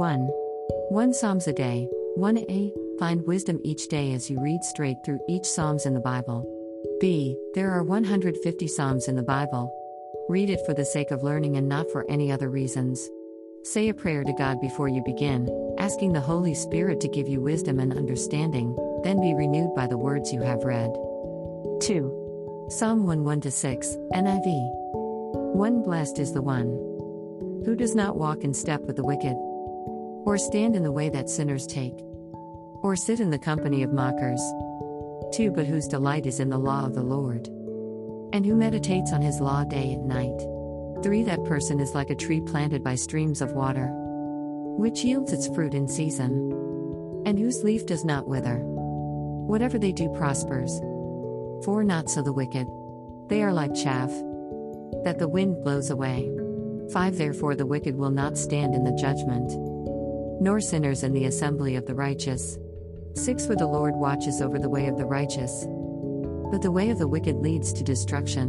1. 1 Psalms a day. 1a. Find wisdom each day as you read straight through each Psalms in the Bible. b. There are 150 Psalms in the Bible. Read it for the sake of learning and not for any other reasons. Say a prayer to God before you begin, asking the Holy Spirit to give you wisdom and understanding, then be renewed by the words you have read. 2. Psalm 1 1 6, NIV. 1 Blessed is the one who does not walk in step with the wicked, or stand in the way that sinners take, or sit in the company of mockers. 2 But whose delight is in the law of the Lord, and who meditates on his law day and night. 3 That person is like a tree planted by streams of water, which yields its fruit in season, and whose leaf does not wither. Whatever they do prospers. 4 Not so the wicked. They are like chaff that the wind blows away. 5 Therefore the wicked will not stand in the judgment, nor sinners in the assembly of the righteous. 6 For the Lord watches over the way of the righteous, but the way of the wicked leads to destruction.